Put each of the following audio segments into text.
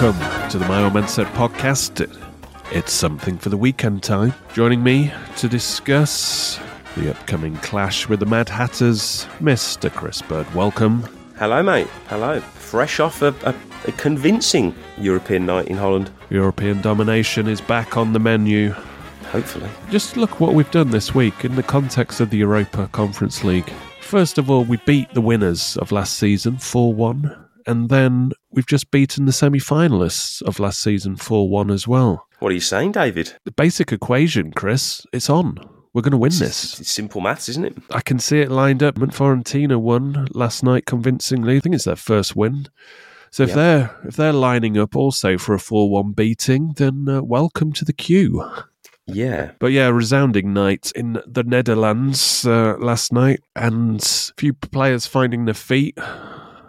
Welcome to the My Man Said podcast. It's something for the weekend time. Joining me to discuss the upcoming clash with the Mad Hatters, Mr. Chris Budd. Welcome. Hello, mate. Hello. Fresh off a, a, a convincing European night in Holland. European domination is back on the menu. Hopefully. Just look what we've done this week in the context of the Europa Conference League. First of all, we beat the winners of last season 4 1, and then we've just beaten the semi finalists of last season 4 1 as well. What are you saying, David? The basic equation, Chris, it's on. We're going to win this. It's simple maths, isn't it? I can see it lined up. Fiorentina won last night convincingly. I think it's their first win. So if Yeah. they're if they're lining up also for a four one beating, then uh, welcome to the queue. Yeah. But yeah, resounding night in the Netherlands uh, last night, and a few players finding their feet.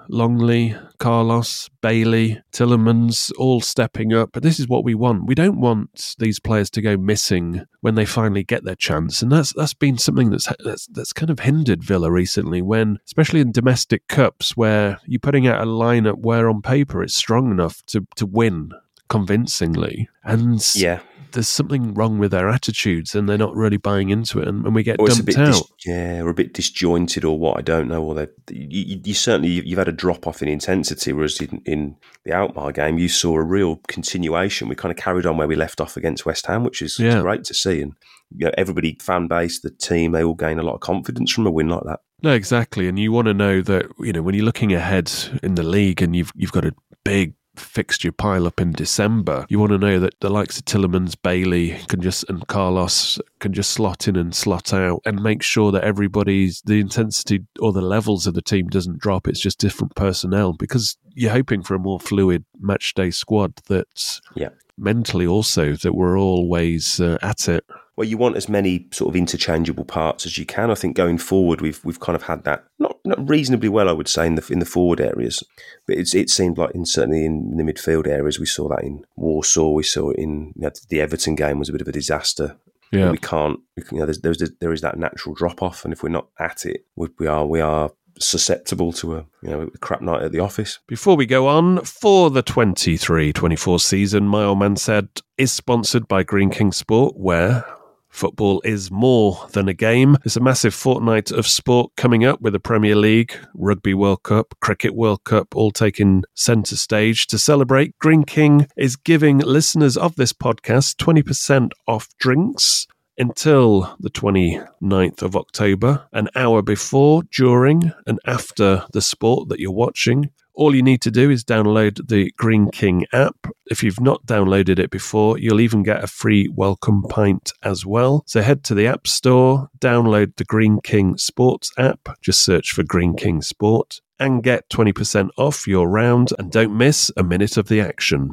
Lenglet, Carlos, Bailey, Tielemans, all stepping up. But this is what we want. We don't want these players to go missing when they finally get their chance, and that's that's been something that's that's, that's kind of hindered Villa recently. When, especially in domestic cups, where you're putting out a lineup where on paper it's strong enough to to win convincingly, and Yeah. There's something wrong with their attitudes and they're not really buying into it and, and we get Or it's a dumped bit out. dis- yeah, or a bit disjointed, or what I don't know. Or they, you, you, you certainly you've had a drop off in intensity, whereas in, in the Alkmaar game you saw a real continuation. We kind of carried on where we left off against West Ham, which is Yeah. great to see. And you know, everybody, fan base, the team, they all gain a lot of confidence from a win like that. No, exactly. And you want to know that, you know, when you're looking ahead in the league and you've you've got a big fixture pile up in December, you want to know that the likes of Tielemans, Bailey can just and Carlos can just slot in and slot out and make sure that everybody's the intensity or the levels of the team doesn't drop. It's just different personnel because you're hoping for a more fluid match day squad that's Yeah. mentally also that we're always uh, at it. Well, you want as many sort of interchangeable parts as you can. I think going forward, we've we've kind of had that not, not reasonably well, I would say, in the in the forward areas. But it's it seemed like in certainly in the midfield areas, we saw that in Warsaw, we saw it in you know, the Everton game was a bit of a disaster. Yeah. we can't. You know, there's, there's there is that natural drop off, and if we're not at it, we, we are we are susceptible to a you know a crap night at the office. Before we go on, for the 23 24 season, My Old Man Said is sponsored by Greene King Sport, where football is more than a game. There's a massive fortnight of sport coming up with the Premier League, Rugby World Cup, Cricket World Cup, all taking centre stage. To celebrate, Greene King is giving listeners of this podcast 20% off drinks until the 29th of October, an hour before, during, and after the sport that you're watching. All you need to do is download the Greene King app. If you've not downloaded it before, you'll even get a free welcome pint as well. So head to the App Store, download the Greene King Sports app, just search for Green King Sport, and get 20% off your round and don't miss a minute of the action.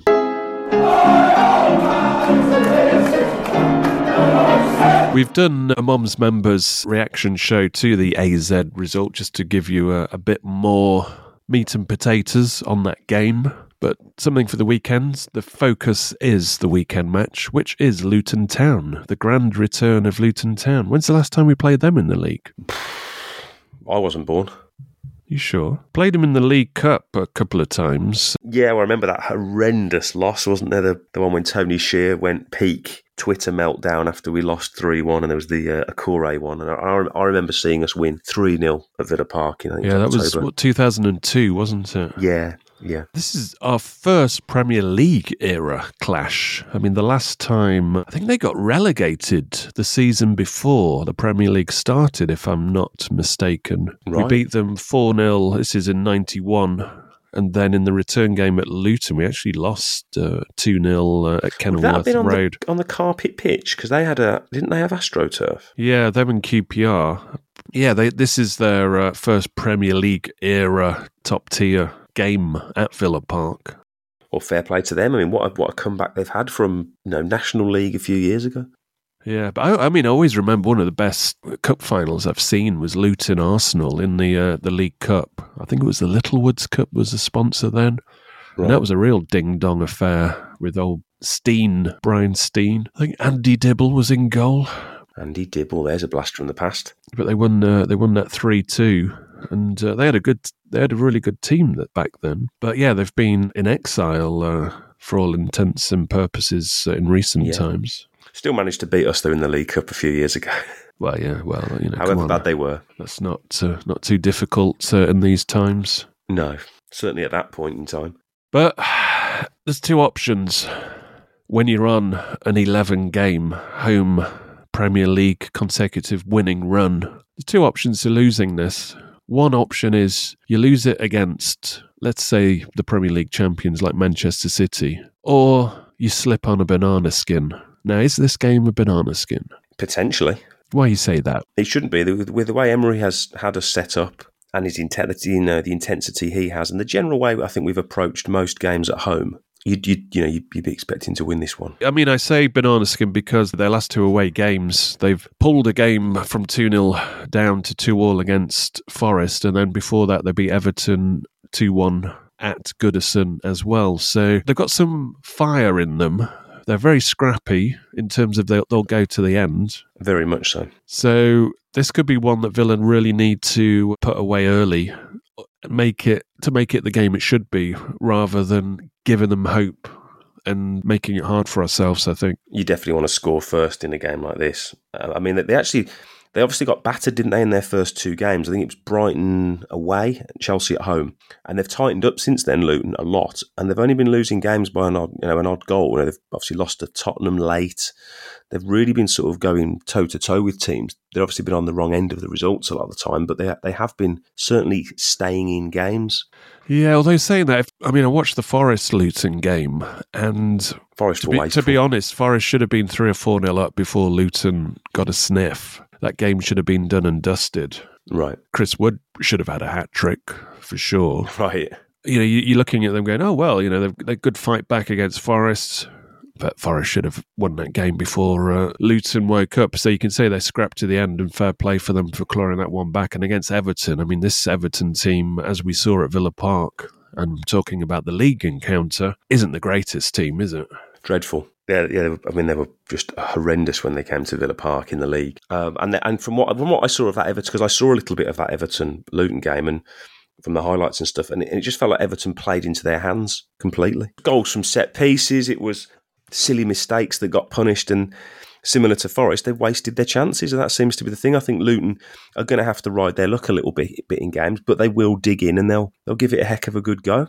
We've done a Moms Members reaction show to the AZ result just to give you a, a bit more meat and potatoes on that game. But something for the weekends. The focus is the weekend match, which is Luton Town, the grand return of Luton Town. When's the last time we played them in the league? I wasn't born. You sure? Played them in the League Cup a couple of times. Yeah, well, I remember that horrendous loss, wasn't there? The, the one when Tony Xia went peak Twitter meltdown after we lost 3 1, and there was the uh, Akure one. And I, I remember seeing us win 3 0 at Villa Park. In, yeah, that was what, 2002, wasn't it? Yeah, yeah. This is our first Premier League era clash. I mean, the last time, I think they got relegated the season before the Premier League started, if I'm not mistaken. Right. We beat them 4 0. This is in 91. And then in the return game at Luton, we actually lost uh, 2 0 uh, at Kenilworth on Road. The, on the carpet pitch? Because they had a, didn't they have AstroTurf? Yeah, them and QPR. Yeah, they, this is their uh, first Premier League era top tier game at Villa Park. Well, fair play to them. I mean, what a, what a comeback they've had from you know National League a few years ago. Yeah, but I, I, mean, I always remember one of the best cup finals I've seen was Luton Arsenal in the uh, the League Cup. I think it was the Littlewoods Cup was the sponsor then, right. and that was a real ding dong affair with old Stein Brian Stein. I think Andy Dibble was in goal. Andy Dibble, there's a blast from the past. But they won. Uh, they won that three two, and uh, they had a good. They had a really good team that back then. But yeah, they've been in exile uh, for all intents and purposes uh, in recent Yeah. times. Still managed to beat us though in the League Cup a few years ago. Well, yeah, well, you know, However on, bad they were. that's not uh, not too difficult uh, in these times. No, certainly at that point in time. But there's two options when you're on an 11 game home Premier League consecutive winning run. There's two options to losing this. One option is you lose it against, let's say, the Premier League champions like Manchester City, or you slip on a banana skin. Now, is this game a banana skin? Potentially. Why you say that? It shouldn't be. With with the way Emery has had us set up and his intensity, you know, the intensity he has, and the general way I think we've approached most games at home, you'd, you'd you know, you'd, you'd be expecting to win this one. I mean, I say banana skin because their last two away games, they've pulled a game from 2 0 down to 2 all against Forest, and then before that, they beat Everton 2 1 at Goodison as well. So they've got some fire in them. They're very scrappy in terms of they'll, they'll go to the end. Very much so. So this could be one that Villa really need to put away early, make it to make it the game it should be, rather than giving them hope and making it hard for ourselves. I think. You definitely want to score first in a game like this. Uh, I mean, they actually. They obviously got battered, didn't they, in their first two games? I think it was Brighton away Chelsea at home, and they've tightened up since then, Luton, a lot. And they've only been losing games by an odd, you know, an odd goal. You know, they've obviously lost to Tottenham late. They've really been sort of going toe to toe with teams. They've obviously been on the wrong end of the results a lot of the time, but they they have been certainly staying in games. Yeah, although saying that, if, I mean, I watched the Forest Luton game, and Forest to be, to be honest, Forest should have been three or four nil up before Luton got a sniff. That game should have been done and dusted. right, Chris Wood should have had a hat trick for sure. right. you know, you- you're looking at them going, oh, well, you know, they've, they're good fight back against Forest. But Forest should have won that game before uh, Luton woke up. So you can say they scrapped to the end and fair play for them for clawing that one back. And against Everton, I mean, this Everton team, as we saw at Villa Park, and talking about the league encounter, isn't the greatest team, is it? Dreadful. Yeah, yeah. they were- I mean, they were just horrendous when they came to Villa Park in the league. Um, and and from what from what I saw of that Everton, because I saw a little bit of that Everton Luton game, and from the highlights and stuff, and it, and it just felt like Everton played into their hands completely. Goals from set pieces. It was silly mistakes that got punished, and similar to Forest, they wasted their chances, and that seems to be the thing. I think Luton are going to have to ride their luck a little bit, bit in games, but they will dig in and they'll they'll give it a heck of a good go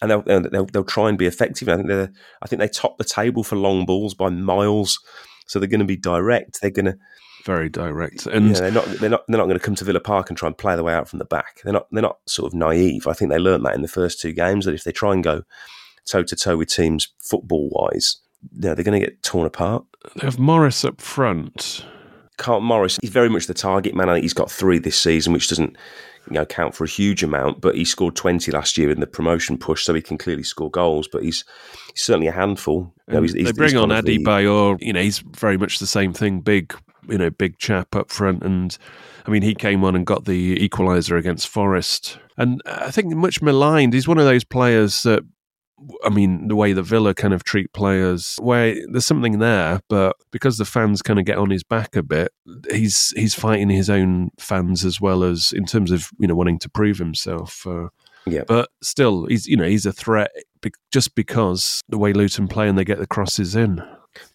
and they'll, they'll they'll try and be effective. I think they I think they top the table for long balls by miles, so they're going to be direct. They're going to very direct. And yeah, they're not they're not they're not going to come to Villa Park and try and play the way out from the back. They're not they're not sort of naive. I think they learned that in the first two games that if they try and go toe to toe with teams football wise, yeah, they're going to get torn apart. they have Morris up front. Carl Morris, he's very much the target man. I think he's got three this season, which doesn't you know count for a huge amount. But he scored twenty last year in the promotion push, so he can clearly score goals. But he's, he's certainly a handful. You know, he's, he's, they bring he's on kind Adi the- Bayor. You know, he's very much the same thing. Big, you know, big chap up front, and I mean, he came on and got the equaliser against Forest, and I think much maligned. He's one of those players that. I mean, the way the Villa kind of treat players, where there's something there, but because the fans kind of get on his back a bit, he's he's fighting his own fans as well as in terms of you know wanting to prove himself. Uh, Yeah. but still, he's you know he's a threat be- just because the way Luton play and they get the crosses in.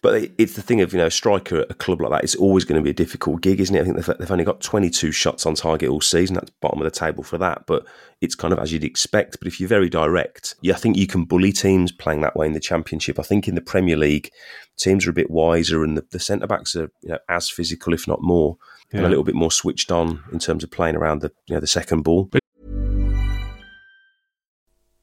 But it's the thing of you know, a striker at a club like that. It's always going to be a difficult gig, isn't it? I think they've, they've only got 22 shots on target all season. That's bottom of the table for that. But it's kind of as you'd expect. But if you're very direct, yeah, I think you can bully teams playing that way in the Championship. I think in the Premier League, teams are a bit wiser, and the, the centre backs are you know as physical, if not more, and a little bit more switched on in terms of playing around the you know the second ball.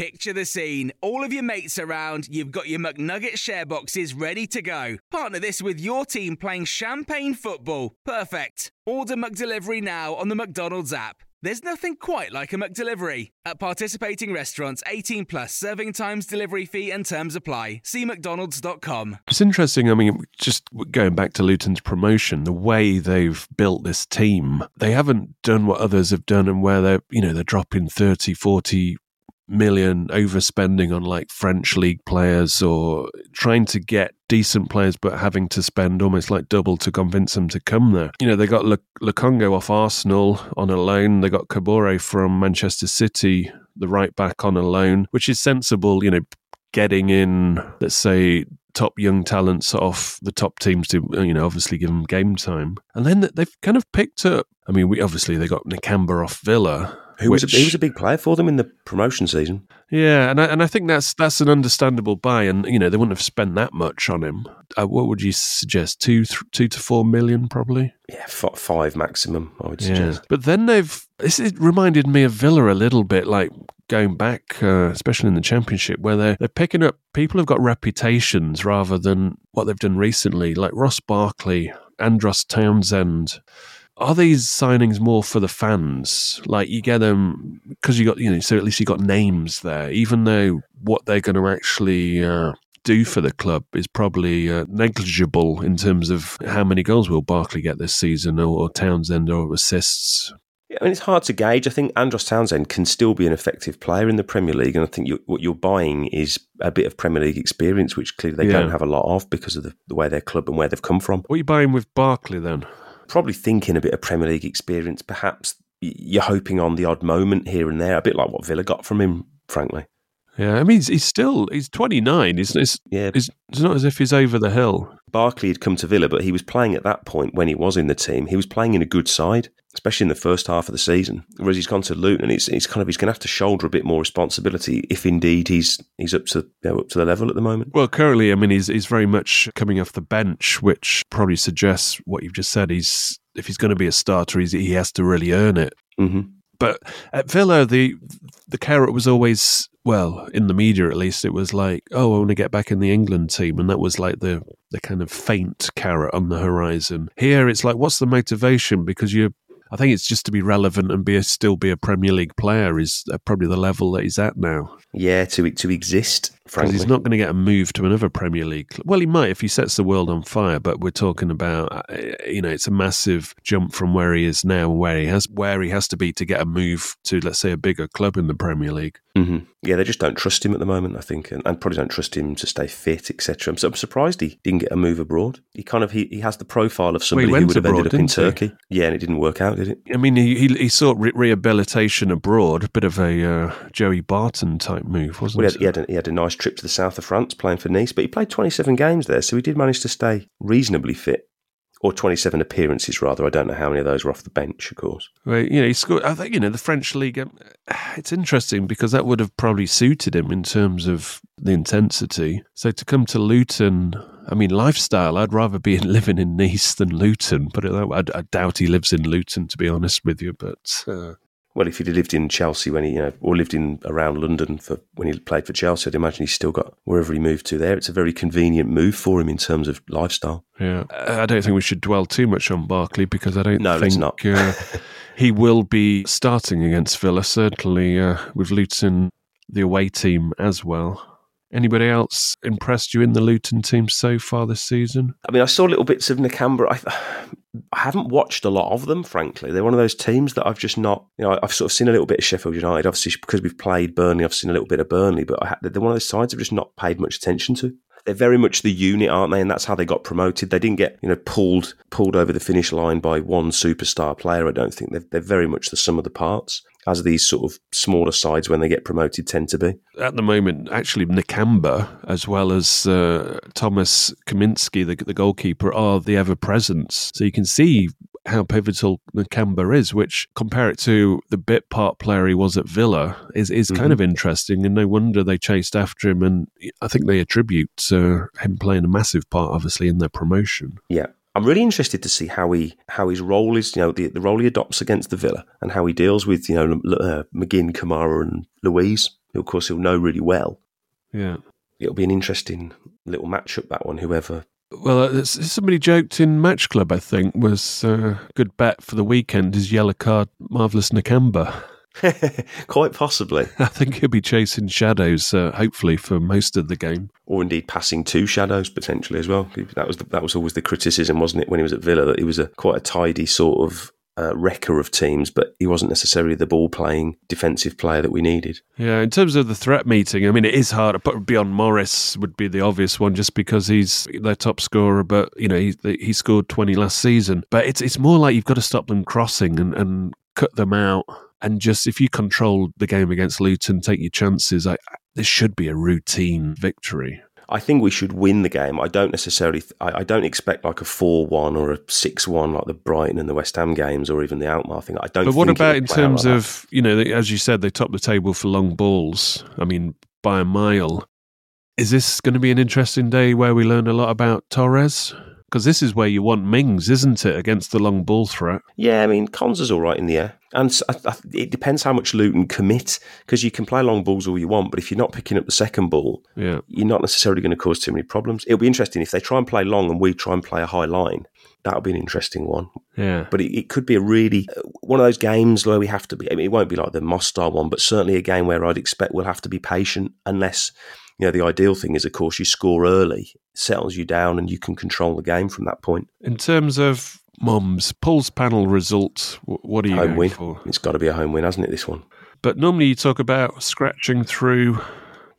Picture the scene. All of your mates around, you've got your McNugget share boxes ready to go. Partner this with your team playing champagne football. Perfect. Order McDelivery now on the McDonald's app. There's nothing quite like a McDelivery. At participating restaurants, 18 plus serving times, delivery fee, and terms apply. See McDonald's.com. It's interesting. I mean, just going back to Luton's promotion, the way they've built this team, they haven't done what others have done and where they're, you know, they're dropping 30, 40 million overspending on like French league players or trying to get decent players but having to spend almost like double to convince them to come there. You know, they got Le off Arsenal on a loan. They got Kabore from Manchester City, the right back on a loan, which is sensible, you know, getting in, let's say, top young talents off the top teams to, you know, obviously give them game time. And then they've kind of picked up, I mean, we obviously they got Nakamba off Villa. Who was a, he was a big player for them in the promotion season. yeah, and I, and I think that's that's an understandable buy, and you know they wouldn't have spent that much on him. Uh, what would you suggest? Two, th- two to four million, probably. Yeah, f- five maximum, I would suggest. But then they've. This it reminded me of Villa a little bit, like going back, uh, especially in the Championship, where they're they're picking up people who've got reputations rather than what they've done recently, like Ross Barkley, Andros Townsend. Are these signings more for the fans? Like you get them because you got you know, so at least you got names there, even though what they're going to actually. Uh, do for the club is probably uh, negligible in terms of how many goals will Barkley get this season or, or Townsend or assists. I mean, it's hard to gauge. I think Andros Townsend can still be an effective player in the Premier League, and I think you, what you're buying is a bit of Premier League experience, which clearly they Yeah. don't have a lot of because of the, the way their club and where they've come from. What are you buying with Barkley then? Probably thinking a bit of Premier League experience. Perhaps you're hoping on the odd moment here and there, a bit like what Villa got from him, frankly. Yeah, I mean, he's, he's still he's 29. He's, it's, Yeah, it's, it's not as if he's over the hill. Barkley had come to Villa, but he was playing at that point when he was in the team. He was playing in a good side, especially in the first half of the season. Whereas he's gone to Luton, it's, it's kind of he's going to have to shoulder a bit more responsibility if indeed he's he's up to you know, up to the level at the moment. Well, currently, I mean, he's he's very much coming off the bench, which probably suggests what you've just said. He's if he's going to be a starter, he's, he has to really earn it. hmm But at Villa, the the carrot was always well in the media at least. It was like, oh, I want to get back in the England team, and that was like the the kind of faint carrot on the horizon. Here, it's like, what's the motivation? Because you, I think it's just to be relevant and be a, still be a Premier League player is uh, probably the level that he's at now. Yeah, to to exist, Because frankly. he's not going to get a move to another Premier League. club. Well, he might if he sets the world on fire, but we're talking about, uh, you know, it's a massive jump from where he is now and where he has where he has to be to get a move to, let's say, a bigger club in the Premier League. hmm Yeah, they just don't trust him at the moment, I think, and, and probably don't trust him to stay fit, etc. I'm, I'm surprised he didn't get a move abroad. He kind of he, he has the profile of somebody who went would have ended abroad, up in didn't he? Turkey. Yeah, and it didn't work out, did it? I mean, he he, he sought re- rehabilitation abroad, a bit of a uh, Joey Barton type move, wasn't Well, he, it? had, he, had a, he had a nice trip to the south of France playing for Nice, but he played 27 games there, so he did manage to stay reasonably fit. Or 27 appearances, rather. I don't know how many of those were off the bench, of course. Well, you know, he scored. I think you know the French league. um, It's interesting because that would have probably suited him in terms of the intensity. So to come to Luton, I mean, lifestyle. I'd rather be living in Nice than Luton. But I, I doubt he lives in Luton, to be honest with you. But uh, Well, if he'd lived in Chelsea when he, you know, or lived in around London for when he played for Chelsea, I'd imagine he's still got wherever he moved to there. It's a very convenient move for him in terms of lifestyle. yeah, I don't think we should dwell too much on Barkley because I don't No, think not. uh, he will be starting against Villa. Certainly uh, with Luton, the away team as well. Anybody else impressed you in the Luton team so far this season? I mean, I saw little bits of Nakamba. I, I haven't watched a lot of them, frankly. They're one of those teams that I've just not, you know, I've sort of seen a little bit of Sheffield United. Obviously, because we've played Burnley, I've seen a little bit of Burnley, but I, they're one of those sides I've just not paid much attention to. They're very much the unit, aren't they? And that's how they got promoted. They didn't get, you know, pulled pulled over the finish line by one superstar player. I don't think they're, they're very much the sum of the parts, as these sort of smaller sides when they get promoted tend to be. At the moment, actually, Nakamba as well as uh, Thomas Kaminski, the, the goalkeeper, are the ever presence. So you can see how pivotal Nakamba is, which compare it to the bit part player he was at Villa is is kind Mhm. of interesting, and no wonder they chased after him. And I think they attribute uh, him playing a massive part, obviously, in their promotion. Yeah. I'm really interested to see how he how his role is, you know, the, the role he adopts against the Villa and how he deals with, you know, L- uh, McGinn, Kamara, and Luiz, who of course he'll know really well. Yeah. It'll be an interesting little matchup that one. Whoever, Well, uh, somebody joked in Match Club, I think, was uh, good bet for the weekend is yellow card, marvelous Nakamba. quite possibly, I think he'll be chasing shadows, uh, hopefully, for most of the game. or indeed passing two shadows potentially as well. That was the, that was always the criticism, wasn't it, when he was at Villa that he was a quite a tidy sort of uh, wrecker of teams, but he wasn't necessarily the ball playing defensive player that we needed. Yeah, in terms of the threat meeting, I mean, it is hard. Beyond Morris would be the obvious one, just because he's their top scorer. But you know, he he scored twenty last season. But it's it's more like you've got to stop them crossing and, and cut them out. And just if you control the game against Luton, take your chances. I, this should be a routine victory. I think we should win the game. I don't necessarily. I, I don't expect like a four-one or a six-one like the Brighton and the West Ham games, or even the Alkmaar thing. I don't. But what about in terms like of you know, they- as you said, they top the table for long balls. I mean, by a mile. Is this going to be an interesting day where we learn a lot about Torres? Because this is where you want Mings, isn't it, against the long ball threat? Yeah, I mean, Konsa's all right in the air. And I- I- it depends how much Luton commit, because you can play long balls all you want, but if you're not picking up the second ball, Yeah. you're not necessarily going to cause too many problems. It'll be interesting if they try and play long and we try and play a high line. That'll be an interesting one. Yeah. But it, it could be a really uh, one of those games where we have to be. I mean, it won't be like the Mostar one, but certainly a game where I'd expect we'll have to be patient unless. You know, the ideal thing is, of course, you score early settles you down and you can control the game from that point. In terms of Moms, Paul's panel result, what are you home going win. for? It's got to be a home win, hasn't it? This one. But normally you talk about scratching through.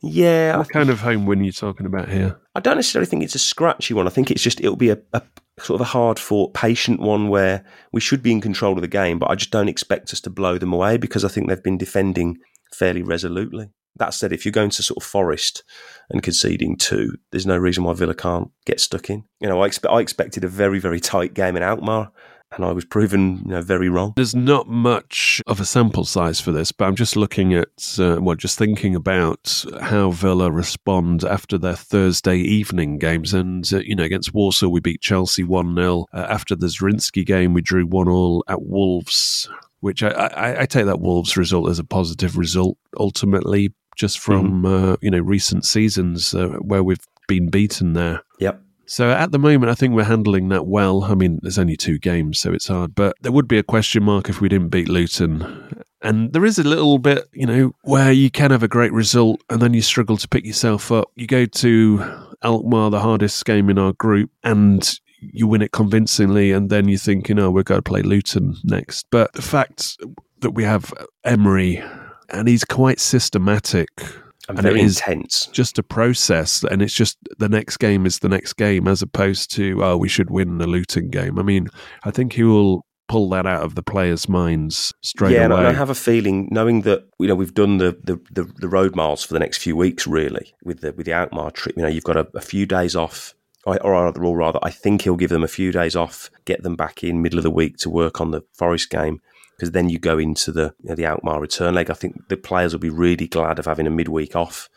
Yeah, What kind of home win are you talking about here? I don't necessarily think it's a scratchy one. I think it's just it'll be a, a sort of a hard fought, patient one where we should be in control of the game, but I just don't expect us to blow them away because I think they've been defending fairly resolutely. That said, if you're going to sort of Forest and conceding two, there's no reason why Villa can't get stuck in. You know, I, expe- I expected a very, very tight game in Alkmaar, and I was proven, you know, very wrong. There's not much of a sample size for this, but I'm just looking at, uh, well, just thinking about how Villa respond after their Thursday evening games. And, uh, you know, against Warsaw, we beat Chelsea 1 0. Uh, after the Zrinjski game, we drew 1 all at Wolves, which I, I, I take that Wolves result as a positive result ultimately, just from, uh, you know, recent seasons uh, where we've been beaten there. Yep. So at the moment, I think we're handling that well. I mean, there's only two games, so it's hard. But there would be a question mark if we didn't beat Luton. And there is a little bit, you know, where you can have a great result and then you struggle to pick yourself up. You go to Alkmaar, the hardest game in our group, and you win it convincingly, and then you're thinking, oh, we're going to play Luton next. But the fact that we have Emery and he's quite systematic And, And very intense. just a process and it's just the next game is the next game as opposed to oh we should win the Luton game i mean i think he will pull that out of the players minds straight away. yeah, and I have a feeling, knowing that you know we've done the, the, the, the road miles for the next few weeks, really with the with the Alkmaar trip. You know, you've got a, a few days off, or, or rather, or rather, I think he'll give them a few days off, get them back in middle of the week to work on the Forest game, because then you go into the you know, the Alkmaar return leg. I think the players will be really glad of having a midweek off.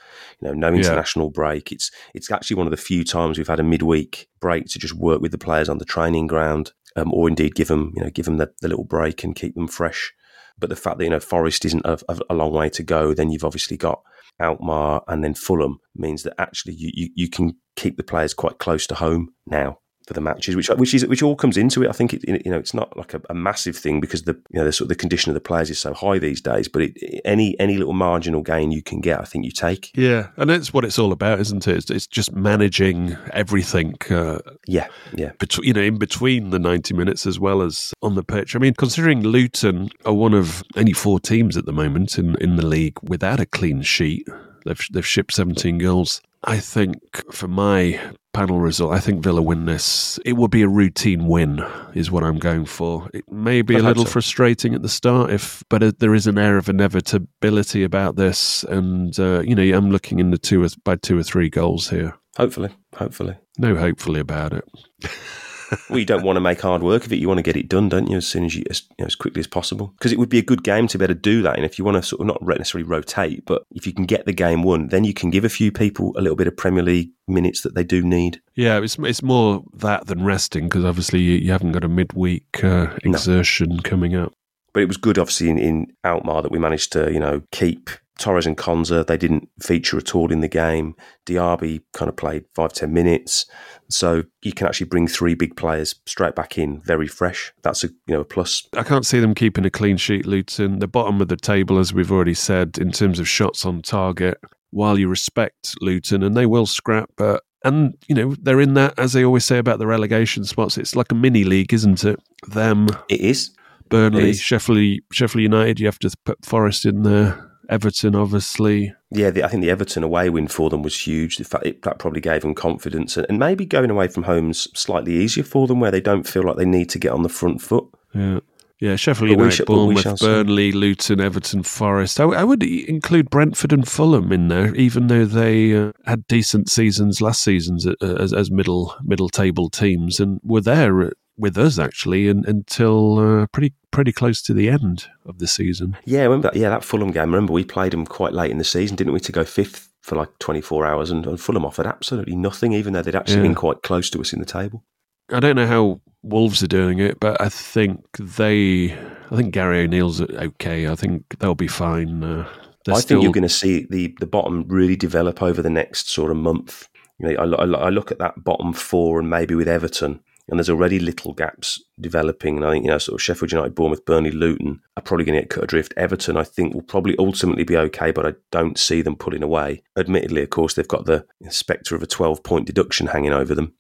You know, no Yeah. international break. It's it's actually one of the few times we've had a midweek break to just work with the players on the training ground, um, or indeed give them you know give them the, the little break and keep them fresh. But the fact that you know Forest isn't a, a, a long way to go, then you've obviously got Alkmaar and then Fulham means that actually you, you, you can keep the players quite close to home now for the matches, which which is which all comes into it. I think it, you know it's not like a, a massive thing because the you know the sort of the condition of the players is so high these days. But it, any any little marginal gain you can get, I think you take. yeah and that's what it's all about isn't it it's, it's just managing everything uh, Yeah, yeah. between you know in between the 90 minutes as well as on the pitch i mean considering luton are one of only four teams at the moment in in the league without a clean sheet they've they've shipped 17 goals i think for my panel result. I think villa win this. It would be a routine win is what i'm going for. It may be I'd a little so. frustrating at the start if but uh, there is an air of inevitability about this and uh, you know i'm looking in the two or, by two or three goals here. Hopefully, hopefully. no hopefully about it Well, you don't want to make hard work of it. You want to get it done, don't you? As soon as you, as, you know, as quickly as possible, because it would be a good game to be able to do that. And if you want to sort of not necessarily rotate, but if you can get the game won, then you can give a few people a little bit of Premier League minutes that they do need. Yeah, it's it's more that than resting because obviously you, you haven't got a midweek uh, exertion coming up. But it was good, obviously, in, in that we managed to, you know, keep Torres and Konsa, they didn't feature at all in the game. Diaby kind of played five, ten minutes. So you can actually bring three big players straight back in, very fresh. That's a you know a plus. I can't see them keeping a clean sheet, Luton. The bottom of the table, as we've already said, in terms of shots on target. While you respect Luton, and they will scrap, but and you know they're in that as they always say about the relegation spots. It's like a mini league, isn't it? Them, It is. Burnley, is. Sheffield, Sheffield United. You have to put Forest in there. Everton, obviously. Yeah, the, I think the Everton away win for them was huge. In fact, it, that probably gave them confidence, and, and maybe going away from home's slightly easier for them, where they don't feel like they need to get on the front foot. Yeah. Yeah, Sheffield United, shall- Bournemouth, shall see. Burnley, Luton, Everton, Forest. I, I would include Brentford and Fulham in there, even though they uh, had decent seasons last seasons as, as, as middle middle table teams and were there uh, with us actually in, until uh, pretty pretty close to the end of the season. Yeah, remember that? Yeah, that Fulham game. Remember we played them quite late in the season, didn't we? To go fifth for like twenty four hours, and, and Fulham offered absolutely nothing, even though they'd actually Yeah. been quite close to us in the table. I don't know how Wolves are doing it, but I think they, I think Gary O'Neil's okay. I think they'll be fine. Uh, I still, think you're going to see the the bottom really develop over the next sort of month. You know, I, I I look at that bottom four, and maybe with Everton, and there's already little gaps developing. And I think, you know, sort of Sheffield United, Bournemouth, Burnley, Luton are probably going to get cut adrift. Everton, I think, will probably ultimately be okay, but I don't see them pulling away. Admittedly, of course, they've got the spectre of a 12 point deduction hanging over them.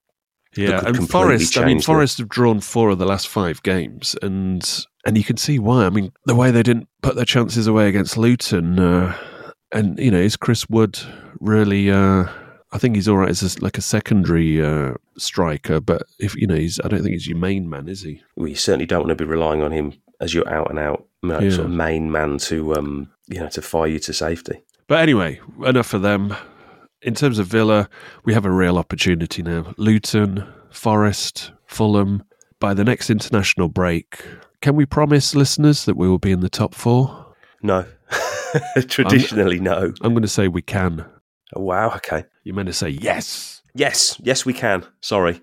Yeah, and Forest. I mean, Forest have drawn four of the last five games, and and you can see why. I mean, the way they didn't put their chances away against Luton, uh, and you know, is Chris Wood really? Uh, I think he's all right as a, like a secondary uh, striker, but if you know, he's I don't think he's your main man, is he? We certainly don't want to be relying on him as your out and out yeah. sort of main man to um, you know to fire you to safety. But anyway, enough for them in terms of Villa, we have a real opportunity now. Luton, Forest, Fulham. By the next international break, can we promise listeners that we will be in the top four? No. Traditionally, I'm, no. I'm going to say we can. Oh, wow. Okay. You meant to say yes. Yes. Yes, we can. Sorry.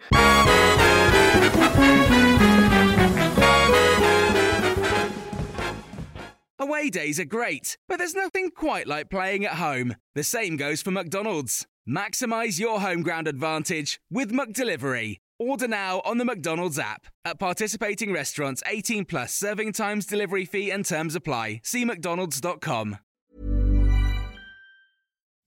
Away days are great, but there's nothing quite like playing at home. The same goes for McDonald's. Maximize your home ground advantage with McDelivery. Order now on the McDonald's app. At participating restaurants, 18 plus serving times, delivery fee, and terms apply. See McDonald's.com.